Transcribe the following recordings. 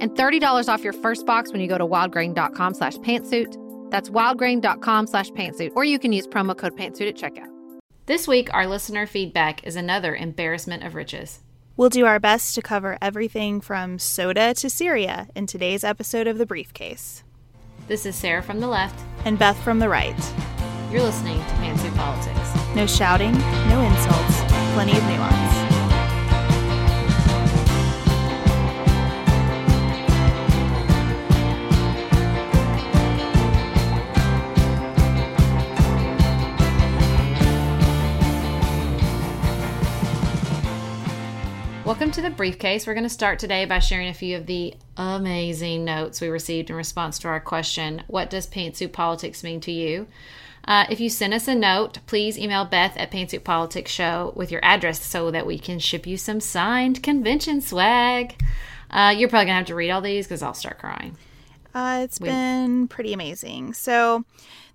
and $30 off your first box when you go to wildgrain.com slash pantsuit. That's wildgrain.com slash pantsuit, or you can use promo code pantsuit at checkout. This week, our listener feedback is another embarrassment of riches. We'll do our best to cover everything from soda to Syria in today's episode of The Briefcase. This is Sarah from the left. And Beth from the right. You're listening to Pantsuit Politics. No shouting, no insults, plenty of nuance. Welcome to the briefcase. We're going to start today by sharing a few of the amazing notes we received in response to our question What does pantsuit politics mean to you? Uh, if you send us a note, please email Beth at Pantsuit Politics Show with your address so that we can ship you some signed convention swag. Uh, you're probably going to have to read all these because I'll start crying. Uh, it's we- been pretty amazing. So,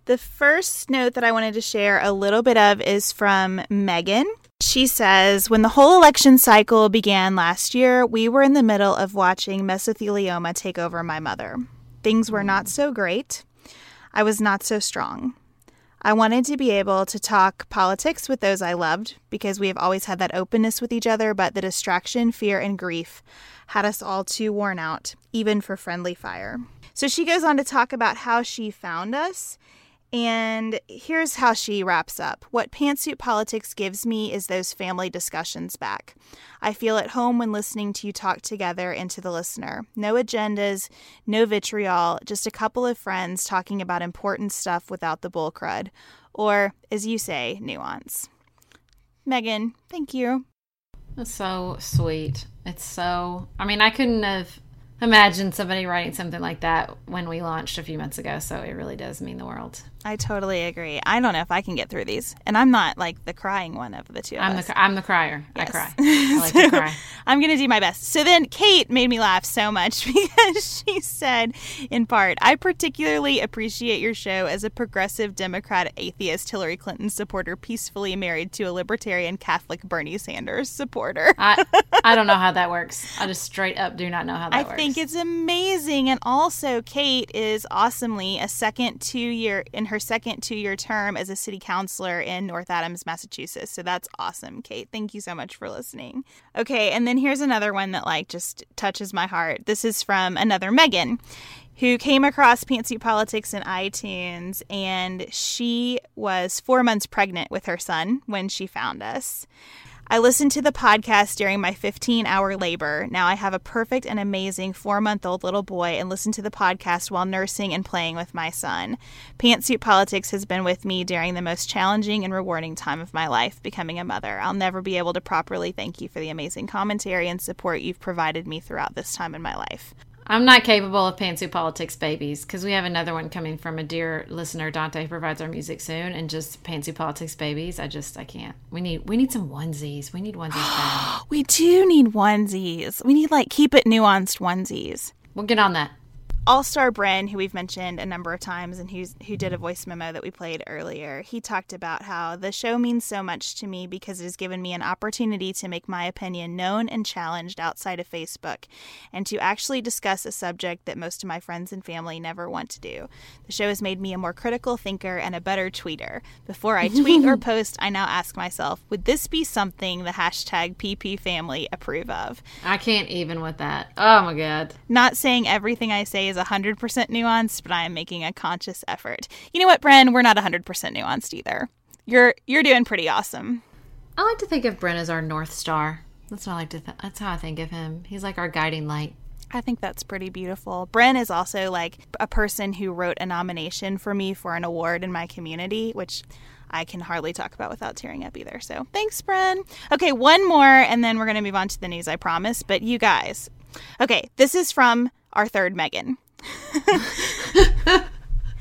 the first note that I wanted to share a little bit of is from Megan. She says, When the whole election cycle began last year, we were in the middle of watching mesothelioma take over my mother. Things were not so great. I was not so strong. I wanted to be able to talk politics with those I loved because we have always had that openness with each other, but the distraction, fear, and grief had us all too worn out, even for friendly fire. So she goes on to talk about how she found us and here's how she wraps up What pantsuit politics gives me is those family discussions back. I feel at home when listening to you talk together and to the listener. No agendas, no vitriol, just a couple of friends talking about important stuff without the bull crud. Or, as you say, nuance. Megan, thank you. That's so sweet. It's so, I mean, I couldn't have imagined somebody writing something like that when we launched a few months ago, so it really does mean the world. I totally agree. I don't know if I can get through these, and I'm not like the crying one of the two. Of I'm us. the I'm the crier. Yes. I cry. I like so, to cry. I'm gonna do my best. So then, Kate made me laugh so much because she said, in part, "I particularly appreciate your show as a progressive Democrat atheist Hillary Clinton supporter, peacefully married to a libertarian Catholic Bernie Sanders supporter." I I don't know how that works. I just straight up do not know how that I works. I think it's amazing, and also Kate is awesomely a second two year in her her second two year term as a city councilor in North Adams, Massachusetts. So that's awesome, Kate. Thank you so much for listening. Okay, and then here's another one that like just touches my heart. This is from another Megan who came across Pantsuit Politics in iTunes, and she was four months pregnant with her son when she found us. I listened to the podcast during my 15 hour labor. Now I have a perfect and amazing four month old little boy and listen to the podcast while nursing and playing with my son. Pantsuit Politics has been with me during the most challenging and rewarding time of my life, becoming a mother. I'll never be able to properly thank you for the amazing commentary and support you've provided me throughout this time in my life. I'm not capable of pantsuit politics babies because we have another one coming from a dear listener, Dante, who provides our music soon, and just pantsuit politics babies. I just I can't. We need we need some onesies. We need onesies. we do need onesies. We need like keep it nuanced onesies. We'll get on that. All Star Bren, who we've mentioned a number of times and who's, who did a voice memo that we played earlier, he talked about how the show means so much to me because it has given me an opportunity to make my opinion known and challenged outside of Facebook and to actually discuss a subject that most of my friends and family never want to do. The show has made me a more critical thinker and a better tweeter. Before I tweet or post, I now ask myself, would this be something the hashtag PP family approve of? I can't even with that. Oh my God. Not saying everything I say is is 100% nuanced, but I am making a conscious effort. You know what, Bren? We're not 100% nuanced either. You're you're doing pretty awesome. I like to think of Bren as our north star. That's what I like to. Th- that's how I think of him. He's like our guiding light. I think that's pretty beautiful. Bren is also like a person who wrote a nomination for me for an award in my community, which I can hardly talk about without tearing up either. So thanks, Bren. Okay, one more, and then we're going to move on to the news, I promise. But you guys, okay, this is from our third Megan.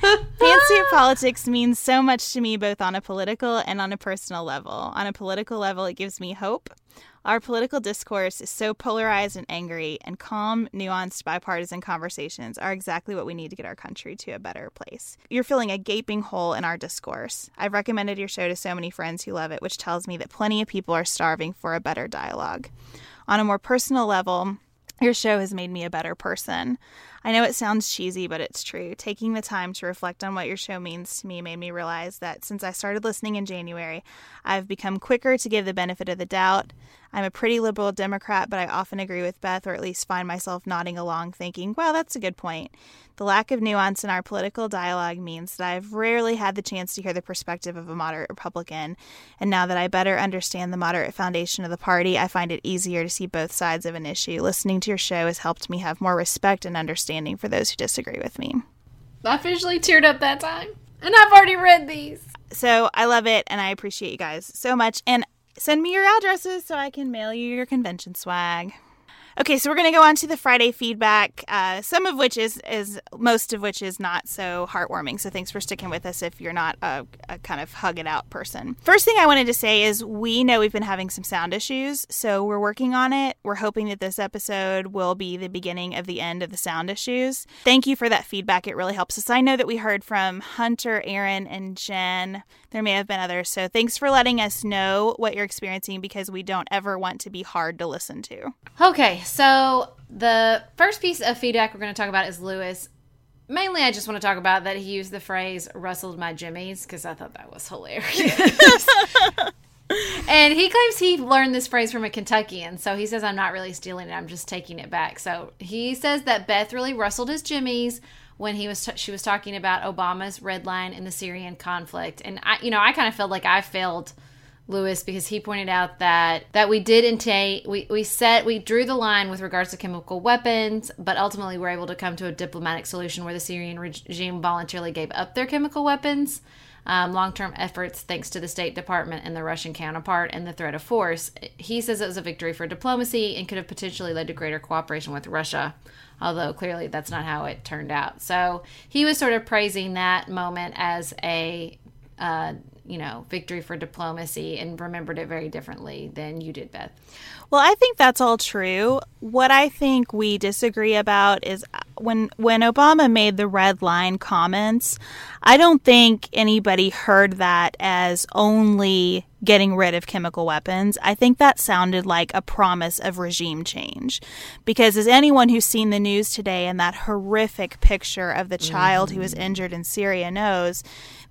Pantsuit politics means so much to me, both on a political and on a personal level. On a political level, it gives me hope. Our political discourse is so polarized and angry, and calm, nuanced, bipartisan conversations are exactly what we need to get our country to a better place. You're filling a gaping hole in our discourse. I've recommended your show to so many friends who love it, which tells me that plenty of people are starving for a better dialogue. On a more personal level, your show has made me a better person. I know it sounds cheesy, but it's true. Taking the time to reflect on what your show means to me made me realize that since I started listening in January, I've become quicker to give the benefit of the doubt. I'm a pretty liberal Democrat, but I often agree with Beth, or at least find myself nodding along, thinking, well, that's a good point. The lack of nuance in our political dialogue means that I've rarely had the chance to hear the perspective of a moderate Republican, and now that I better understand the moderate foundation of the party, I find it easier to see both sides of an issue. Listening to your show has helped me have more respect and understanding for those who disagree with me. I officially teared up that time, and I've already read these. So I love it, and I appreciate you guys so much. And Send me your addresses so I can mail you your convention swag. Okay, so we're going to go on to the Friday feedback, uh, some of which is, is, most of which is not so heartwarming. So thanks for sticking with us if you're not a, a, kind of hug it out person. First thing I wanted to say is we know we've been having some sound issues, so we're working on it. We're hoping that this episode will be the beginning of the end of the sound issues. Thank you for that feedback. It really helps us. I know that we heard from Hunter, Aaron, and Jen. There may have been others. So thanks for letting us know what you're experiencing because we don't ever want to be hard to listen to. Okay, so the first piece of feedback we're going to talk about is Lewis. Mainly, I just want to talk about that he used the phrase "rustled my jimmies" because I thought that was hilarious. and he claims he learned this phrase from a Kentuckian. So he says, I'm not really stealing it, I'm just taking it back. So he says that Beth really rustled his jimmies when he was t- she was talking about Obama's red line in the Syrian conflict. And I you know, I kind of felt like I failed Lewis because he pointed out that that we did intake we we set we drew the line with regards to chemical weapons, but ultimately we're able to come to a diplomatic solution where the Syrian regime voluntarily gave up their chemical weapons. Um, long term efforts thanks to the State Department and the Russian counterpart and the threat of force. He says it was a victory for diplomacy and could have potentially led to greater cooperation with Russia, although clearly that's not how it turned out. So he was sort of praising that moment as a uh, you know, victory for diplomacy and remembered it very differently than you did, Beth. Well, I think that's all true. What I think we disagree about is uh, when when Obama made the red line comments, I don't think anybody heard that as only getting rid of chemical weapons. I think that sounded like a promise of regime change. Because as anyone who's seen the news today and that horrific picture of the child mm-hmm. who was mm-hmm. injured in Syria knows,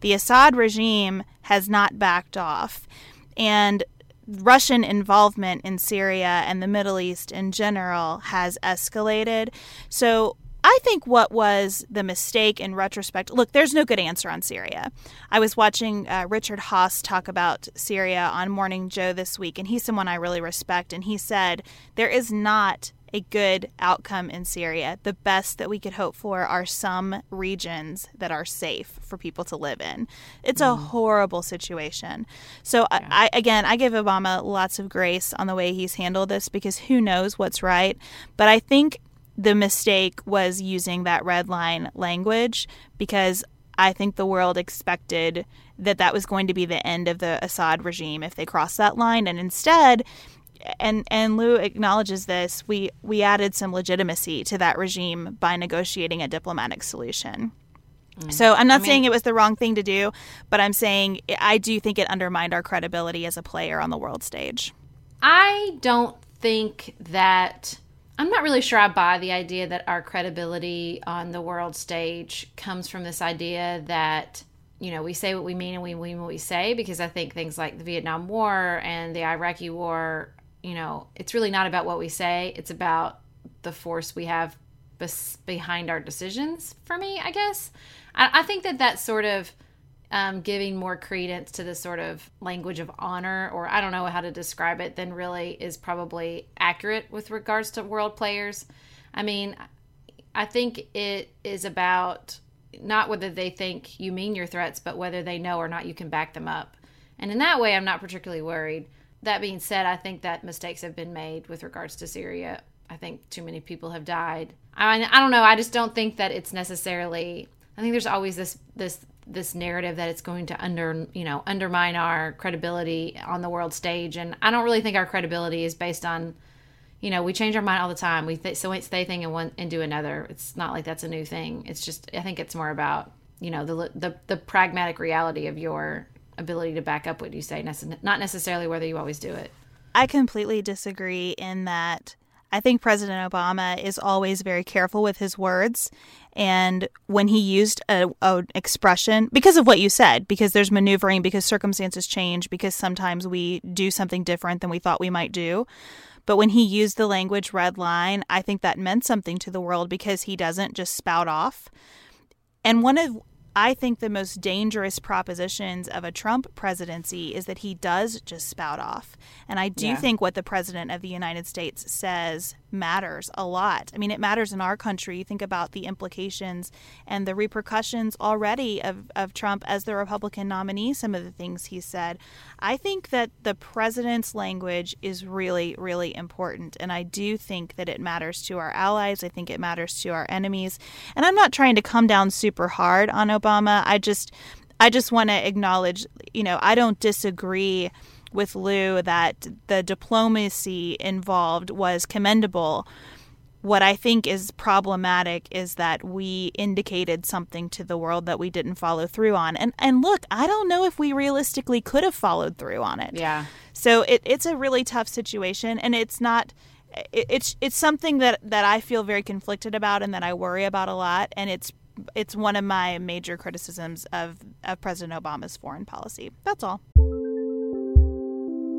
the Assad regime has not backed off. And Russian involvement in Syria and the Middle East in general has escalated. So I think what was the mistake in retrospect look, there's no good answer on Syria. I was watching uh, Richard Haass talk about Syria on Morning Joe this week, and he's someone I really respect. And he said, There is not a good outcome in Syria. The best that we could hope for are some regions that are safe for people to live in. It's mm. a horrible situation. So, yeah. I, again, I give Obama lots of grace on the way he's handled this because who knows what's right. But I think the mistake was using that red line language because I think the world expected that that was going to be the end of the Assad regime if they crossed that line. And instead, and and Lou acknowledges this. We we added some legitimacy to that regime by negotiating a diplomatic solution. Mm. So I'm not I mean, saying it was the wrong thing to do, but I'm saying I do think it undermined our credibility as a player on the world stage. I don't think that I'm not really sure I buy the idea that our credibility on the world stage comes from this idea that you know we say what we mean and we mean what we say because I think things like the Vietnam War and the Iraqi War you know, it's really not about what we say, it's about the force we have bes- behind our decisions for me, I guess. I, I think that that sort of um, giving more credence to the sort of language of honor, or I don't know how to describe it, than really is probably accurate with regards to world players. I mean, I think it is about not whether they think you mean your threats, but whether they know or not you can back them up. And in that way, I'm not particularly worried that being said, I think that mistakes have been made with regards to Syria. I think too many people have died. I mean, I don't know. I just don't think that it's necessarily. I think there's always this this this narrative that it's going to under you know undermine our credibility on the world stage, and I don't really think our credibility is based on. You know, we change our mind all the time. We th- so we say thing and one and do another. It's not like that's a new thing. It's just I think it's more about you know the the the pragmatic reality of your ability to back up what you say, not necessarily whether you always do it. I completely disagree in that I think President Obama is always very careful with his words. And when he used a, a, expression, because of what you said, because there's maneuvering, because circumstances change, because sometimes we do something different than we thought we might do. But when he used the language red line, I think that meant something to the world because he doesn't just spout off. And one of I think the most dangerous propositions of a Trump presidency is that he does just spout off. And I do yeah. think what the president of the United States says matters a lot. I mean, it matters in our country. You think about the implications and the repercussions already of, of Trump as the Republican nominee, some of the things he said. I think that the president's language is really, really important. And I do think that it matters to our allies. I think it matters to our enemies. And I'm not trying to come down super hard on Obama. I just. I just want to acknowledge, you know, I don't disagree with Lou that the diplomacy involved was commendable. What I think is problematic is that we indicated something to the world that we didn't follow through on. And and look, I don't know if we realistically could have followed through on it. Yeah. So it, it's a really tough situation and it's not it, it's it's something that, that I feel very conflicted about and that I worry about a lot and it's it's one of my major criticisms of, of President Obama's foreign policy. That's all.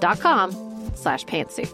dot com slash pantsuit.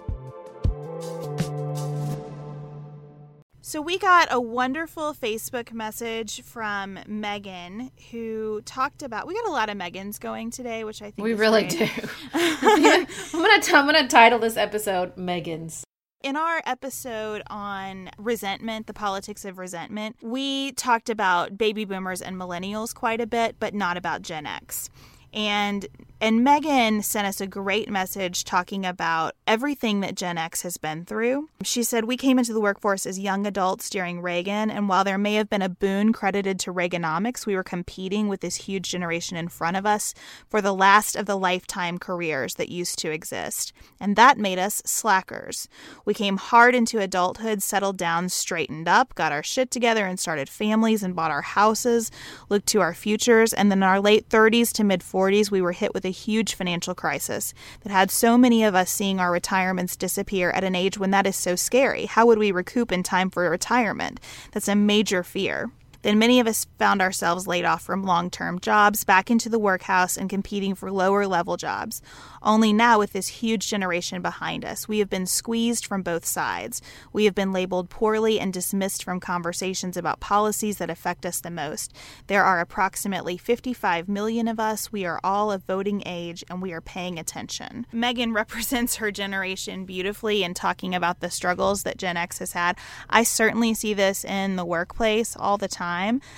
So we got a wonderful Facebook message from Megan who talked about. We got a lot of Megans going today, which I think we is really great. do. I'm gonna t- I'm gonna title this episode Megan's. In our episode on resentment, the politics of resentment, we talked about baby boomers and millennials quite a bit, but not about Gen X. And and Megan sent us a great message talking about everything that Gen X has been through. She said, We came into the workforce as young adults during Reagan, and while there may have been a boon credited to Reaganomics, we were competing with this huge generation in front of us for the last of the lifetime careers that used to exist. And that made us slackers. We came hard into adulthood, settled down, straightened up, got our shit together, and started families and bought our houses, looked to our futures, and then in our late 30s to mid 40s, we were hit with a huge financial crisis that had so many of us seeing our retirements disappear at an age when that is so scary. How would we recoup in time for retirement? That's a major fear. Then many of us found ourselves laid off from long term jobs, back into the workhouse, and competing for lower level jobs. Only now, with this huge generation behind us, we have been squeezed from both sides. We have been labeled poorly and dismissed from conversations about policies that affect us the most. There are approximately 55 million of us. We are all of voting age and we are paying attention. Megan represents her generation beautifully in talking about the struggles that Gen X has had. I certainly see this in the workplace all the time.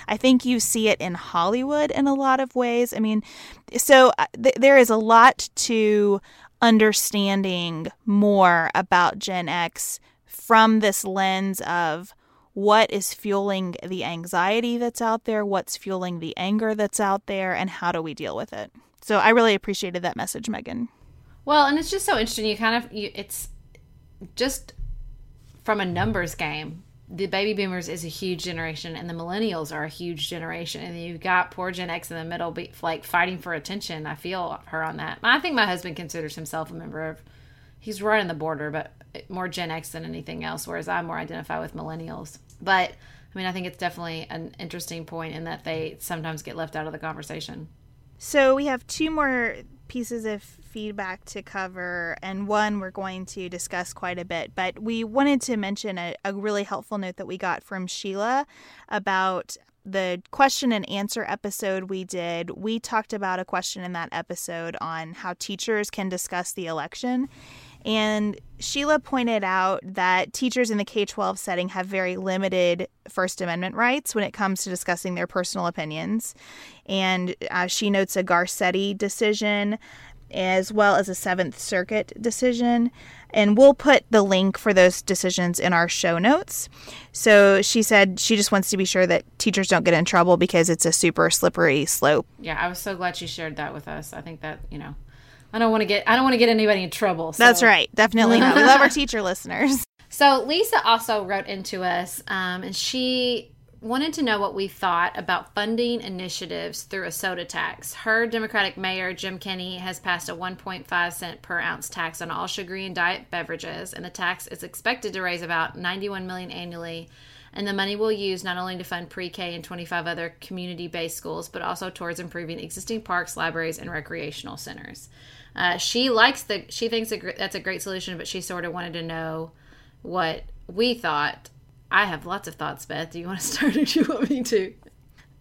I think you see it in Hollywood in a lot of ways. I mean, so uh, th- there is a lot to understanding more about Gen X from this lens of what is fueling the anxiety that's out there, what's fueling the anger that's out there, and how do we deal with it. So I really appreciated that message, Megan. Well, and it's just so interesting. You kind of you, it's just from a numbers game. The baby boomers is a huge generation, and the millennials are a huge generation. And you've got poor Gen X in the middle, like fighting for attention. I feel her on that. I think my husband considers himself a member of. He's right on the border, but more Gen X than anything else. Whereas I more identify with millennials. But I mean, I think it's definitely an interesting point in that they sometimes get left out of the conversation. So we have two more pieces of feedback to cover, and one we're going to discuss quite a bit. But we wanted to mention a, a really helpful note that we got from Sheila about the question and answer episode we did. We talked about a question in that episode on how teachers can discuss the election. And Sheila pointed out that teachers in the K 12 setting have very limited First Amendment rights when it comes to discussing their personal opinions. And uh, she notes a Garcetti decision as well as a Seventh Circuit decision. And we'll put the link for those decisions in our show notes. So she said she just wants to be sure that teachers don't get in trouble because it's a super slippery slope. Yeah, I was so glad she shared that with us. I think that, you know, I don't want to get I don't want to get anybody in trouble. So. That's right. Definitely not. We love our teacher listeners. So Lisa also wrote into us, um, and she wanted to know what we thought about funding initiatives through a soda tax. Her Democratic mayor, Jim Kenney, has passed a 1.5 cent per ounce tax on all sugary and diet beverages, and the tax is expected to raise about 91 million annually. And the money will use not only to fund pre-K and 25 other community-based schools, but also towards improving existing parks, libraries, and recreational centers. Uh, she likes the. She thinks that's a great solution, but she sort of wanted to know what we thought. I have lots of thoughts, Beth. Do you want to start, or do you want me to?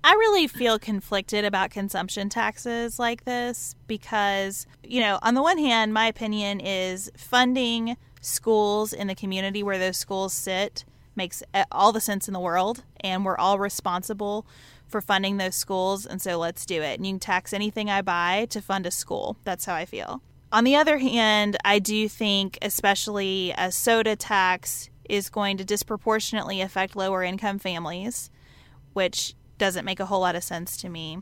I really feel conflicted about consumption taxes like this because, you know, on the one hand, my opinion is funding schools in the community where those schools sit makes all the sense in the world, and we're all responsible for funding those schools, and so let's do it. And you can tax anything I buy to fund a school. That's how I feel. On the other hand, I do think, especially a soda tax is going to disproportionately affect lower income families, which doesn't make a whole lot of sense to me.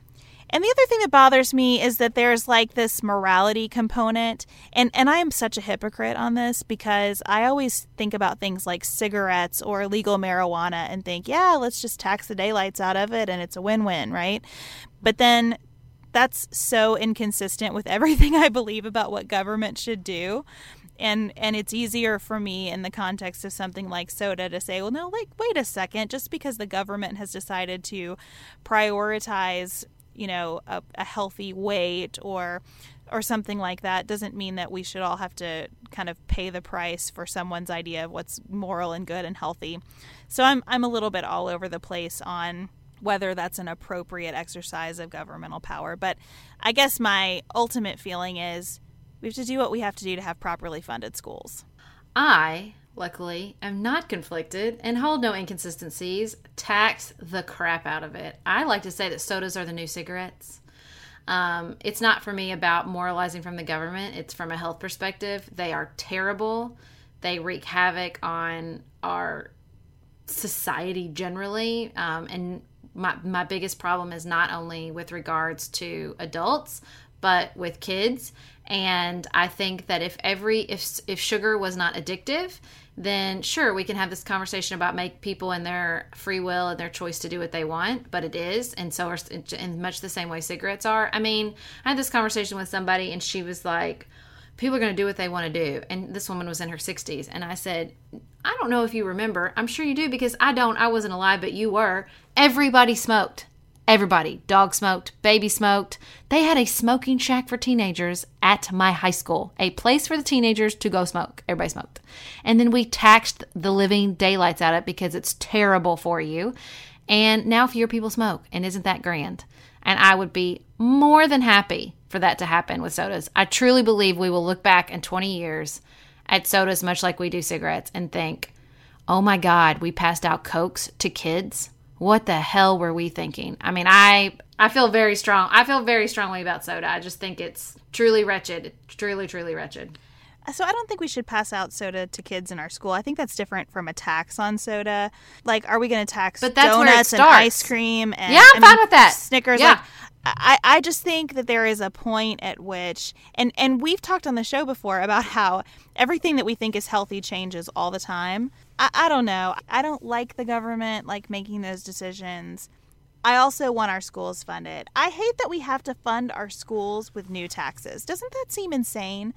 And the other thing that bothers me is that there's like this morality component. And, and I am such a hypocrite on this because I always think about things like cigarettes or legal marijuana and think, yeah, let's just tax the daylights out of it and it's a win win, right? But then that's so inconsistent with everything I believe about what government should do and and it's easier for me in the context of something like soda to say well no like wait a second just because the government has decided to prioritize you know a, a healthy weight or or something like that doesn't mean that we should all have to kind of pay the price for someone's idea of what's moral and good and healthy. So I'm I'm a little bit all over the place on whether that's an appropriate exercise of governmental power, but I guess my ultimate feeling is we have to do what we have to do to have properly funded schools. I luckily, am not conflicted and hold no inconsistencies. Tax the crap out of it. I like to say that sodas are the new cigarettes. Um, it's not for me about moralizing from the government, it's from a health perspective. They are terrible, they wreak havoc on our society generally. Um, and my, my biggest problem is not only with regards to adults, but with kids and i think that if every if if sugar was not addictive then sure we can have this conversation about make people and their free will and their choice to do what they want but it is and so are in much the same way cigarettes are. I mean i had this conversation with somebody and she was like people are going to do what they want to do. And this woman was in her 60s and i said i don't know if you remember. I'm sure you do because i don't. I wasn't alive but you were. Everybody smoked Everybody, dog smoked, baby smoked. They had a smoking shack for teenagers at my high school, a place for the teenagers to go smoke. Everybody smoked. And then we taxed the living daylights out of it because it's terrible for you. And now fewer people smoke. And isn't that grand? And I would be more than happy for that to happen with sodas. I truly believe we will look back in 20 years at sodas, much like we do cigarettes, and think, oh my God, we passed out Cokes to kids what the hell were we thinking? I mean, I I feel very strong. I feel very strongly about soda. I just think it's truly wretched. Truly, truly wretched. So I don't think we should pass out soda to kids in our school. I think that's different from a tax on soda. Like, are we going to tax but that's donuts and ice cream? And, yeah, I'm I fine mean, with that. Snickers. Yeah. Like, I, I just think that there is a point at which and and we've talked on the show before about how everything that we think is healthy changes all the time. I, I don't know. I don't like the government like making those decisions. I also want our schools funded. I hate that we have to fund our schools with new taxes. Doesn't that seem insane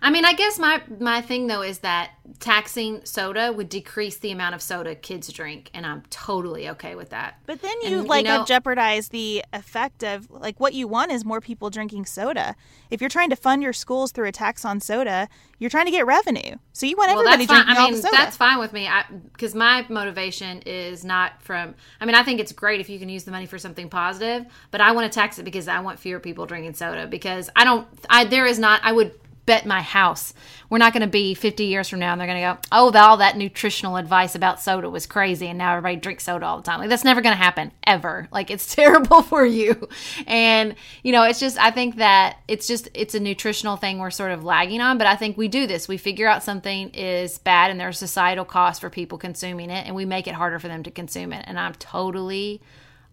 I mean, I guess my my thing though is that taxing soda would decrease the amount of soda kids drink, and I'm totally okay with that. But then you and, like you know, jeopardize the effect of like what you want is more people drinking soda. If you're trying to fund your schools through a tax on soda, you're trying to get revenue. So you want everybody well, drinking I mean, soda. That's fine with me because my motivation is not from. I mean, I think it's great if you can use the money for something positive, but I want to tax it because I want fewer people drinking soda because I don't. I there is not. I would bet my house we're not going to be 50 years from now and they're going to go, oh, all that nutritional advice about soda was crazy and now everybody drinks soda all the time. Like, that's never going to happen ever. Like, it's terrible for you. And, you know, it's just, I think that it's just, it's a nutritional thing we're sort of lagging on. But I think we do this. We figure out something is bad and there's societal cost for people consuming it and we make it harder for them to consume it. And I'm totally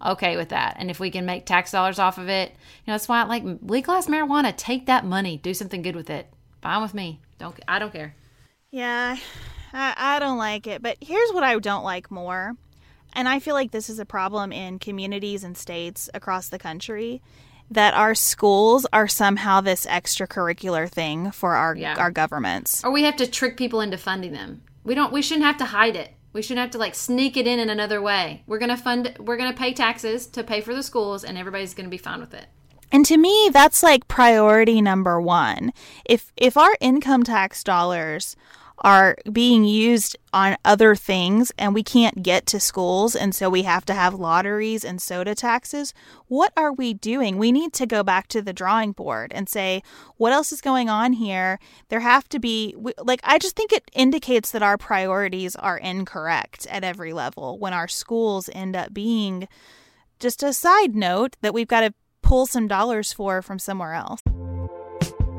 okay with that. And if we can make tax dollars off of it, you know, that's why I like legalize marijuana. Take that money, do something good with it. Fine with me. Don't I don't care. Yeah, I, I don't like it. But here's what I don't like more. And I feel like this is a problem in communities and states across the country that our schools are somehow this extracurricular thing for our yeah. our governments. Or we have to trick people into funding them. We don't we shouldn't have to hide it. We shouldn't have to like sneak it in in another way. We're going to fund we're going to pay taxes to pay for the schools and everybody's going to be fine with it. And to me, that's like priority number 1. If if our income tax dollars are being used on other things and we can't get to schools and so we have to have lotteries and soda taxes, what are we doing? We need to go back to the drawing board and say, what else is going on here? There have to be, like, I just think it indicates that our priorities are incorrect at every level when our schools end up being just a side note that we've got to pull some dollars for from somewhere else.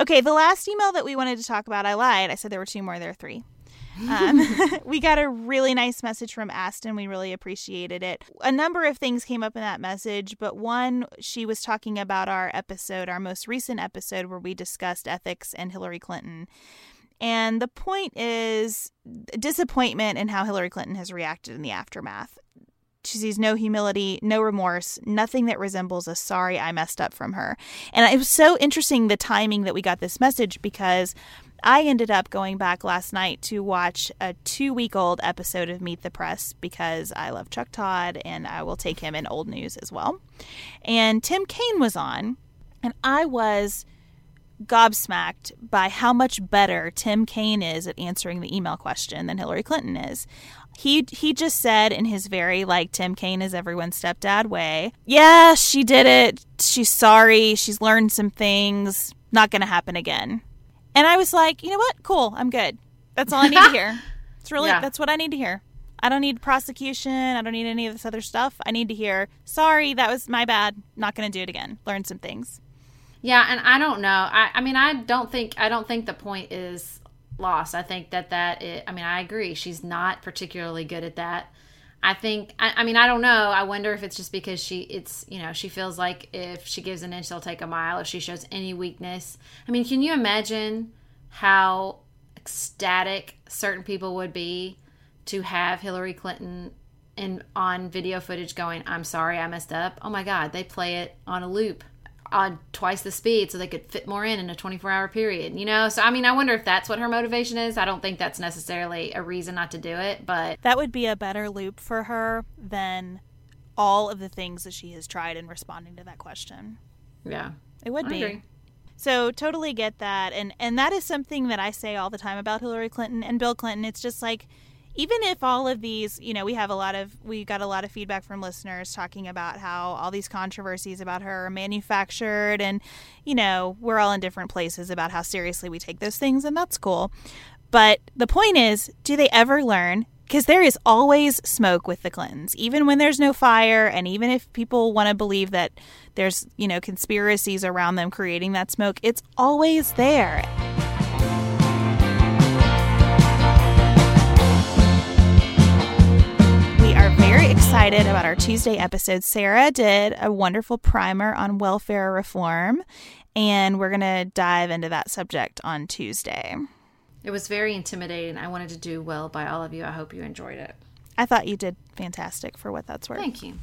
Okay, the last email that we wanted to talk about, I lied. I said there were two more. There are three. Um, we got a really nice message from Aston. We really appreciated it. A number of things came up in that message, but one, she was talking about our episode, our most recent episode, where we discussed ethics and Hillary Clinton. And the point is disappointment in how Hillary Clinton has reacted in the aftermath. She sees no humility, no remorse, nothing that resembles a sorry I messed up from her. And it was so interesting the timing that we got this message because I ended up going back last night to watch a two week old episode of Meet the Press because I love Chuck Todd and I will take him in old news as well. And Tim Kaine was on, and I was gobsmacked by how much better Tim Kaine is at answering the email question than Hillary Clinton is. He he just said in his very like Tim Kaine is everyone's stepdad way, yeah, she did it. She's sorry. She's learned some things. Not going to happen again. And I was like, you know what? Cool. I'm good. That's all I need to hear. It's really yeah. that's what I need to hear. I don't need prosecution. I don't need any of this other stuff. I need to hear, sorry, that was my bad. Not going to do it again. Learn some things. Yeah, and I don't know. I, I mean, I don't think I don't think the point is lost. I think that that I mean, I agree. She's not particularly good at that. I think. I, I mean, I don't know. I wonder if it's just because she. It's you know she feels like if she gives an inch, they'll take a mile. If she shows any weakness, I mean, can you imagine how ecstatic certain people would be to have Hillary Clinton in on video footage going, "I'm sorry, I messed up." Oh my God, they play it on a loop on twice the speed so they could fit more in in a 24 hour period you know? So i mean i wonder if that's what her motivation is. I don't think that's necessarily a reason not to do it but that would be a better loop for her than all of the things that she has tried in responding to that question. Yeah. It would I be. agree. so totally get that and and that is something that i say all the time about hillary clinton and bill clinton. It's just like even if all of these, you know, we have a lot of, we got a lot of feedback from listeners talking about how all these controversies about her are manufactured and, you know, we're all in different places about how seriously we take those things, and that's cool. But the point is, do they ever learn? Because there is always smoke with the Clintons, even when there's no fire, and even if people want to believe that there's, you know, conspiracies around them creating that smoke, it's always there. Excited about our Tuesday episode. Sarah did a wonderful primer on welfare reform, and we're going to dive into that subject on Tuesday. It was very intimidating. I wanted to do well by all of you. I hope you enjoyed it. I thought you did fantastic for what that's worth. Thank you.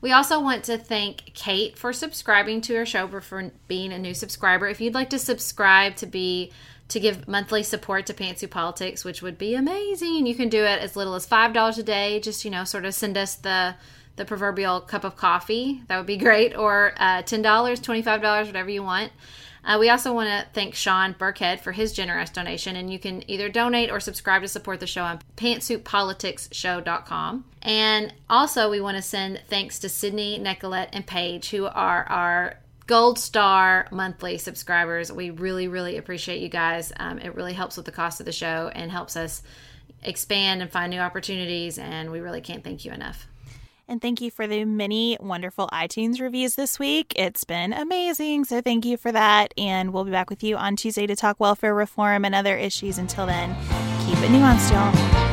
We also want to thank Kate for subscribing to our show, for being a new subscriber. If you'd like to subscribe to be to give monthly support to Pantsuit Politics, which would be amazing. You can do it as little as five dollars a day. Just you know, sort of send us the the proverbial cup of coffee. That would be great. Or uh, ten dollars, twenty five dollars, whatever you want. Uh, we also want to thank Sean Burkhead for his generous donation, and you can either donate or subscribe to support the show on pantsuitpoliticsshow.com. And also, we want to send thanks to Sydney, Nicolette, and Paige, who are our gold star monthly subscribers. We really, really appreciate you guys. Um, it really helps with the cost of the show and helps us expand and find new opportunities. And we really can't thank you enough. And thank you for the many wonderful iTunes reviews this week. It's been amazing. So thank you for that. And we'll be back with you on Tuesday to talk welfare reform and other issues. Until then, keep it nuanced, y'all.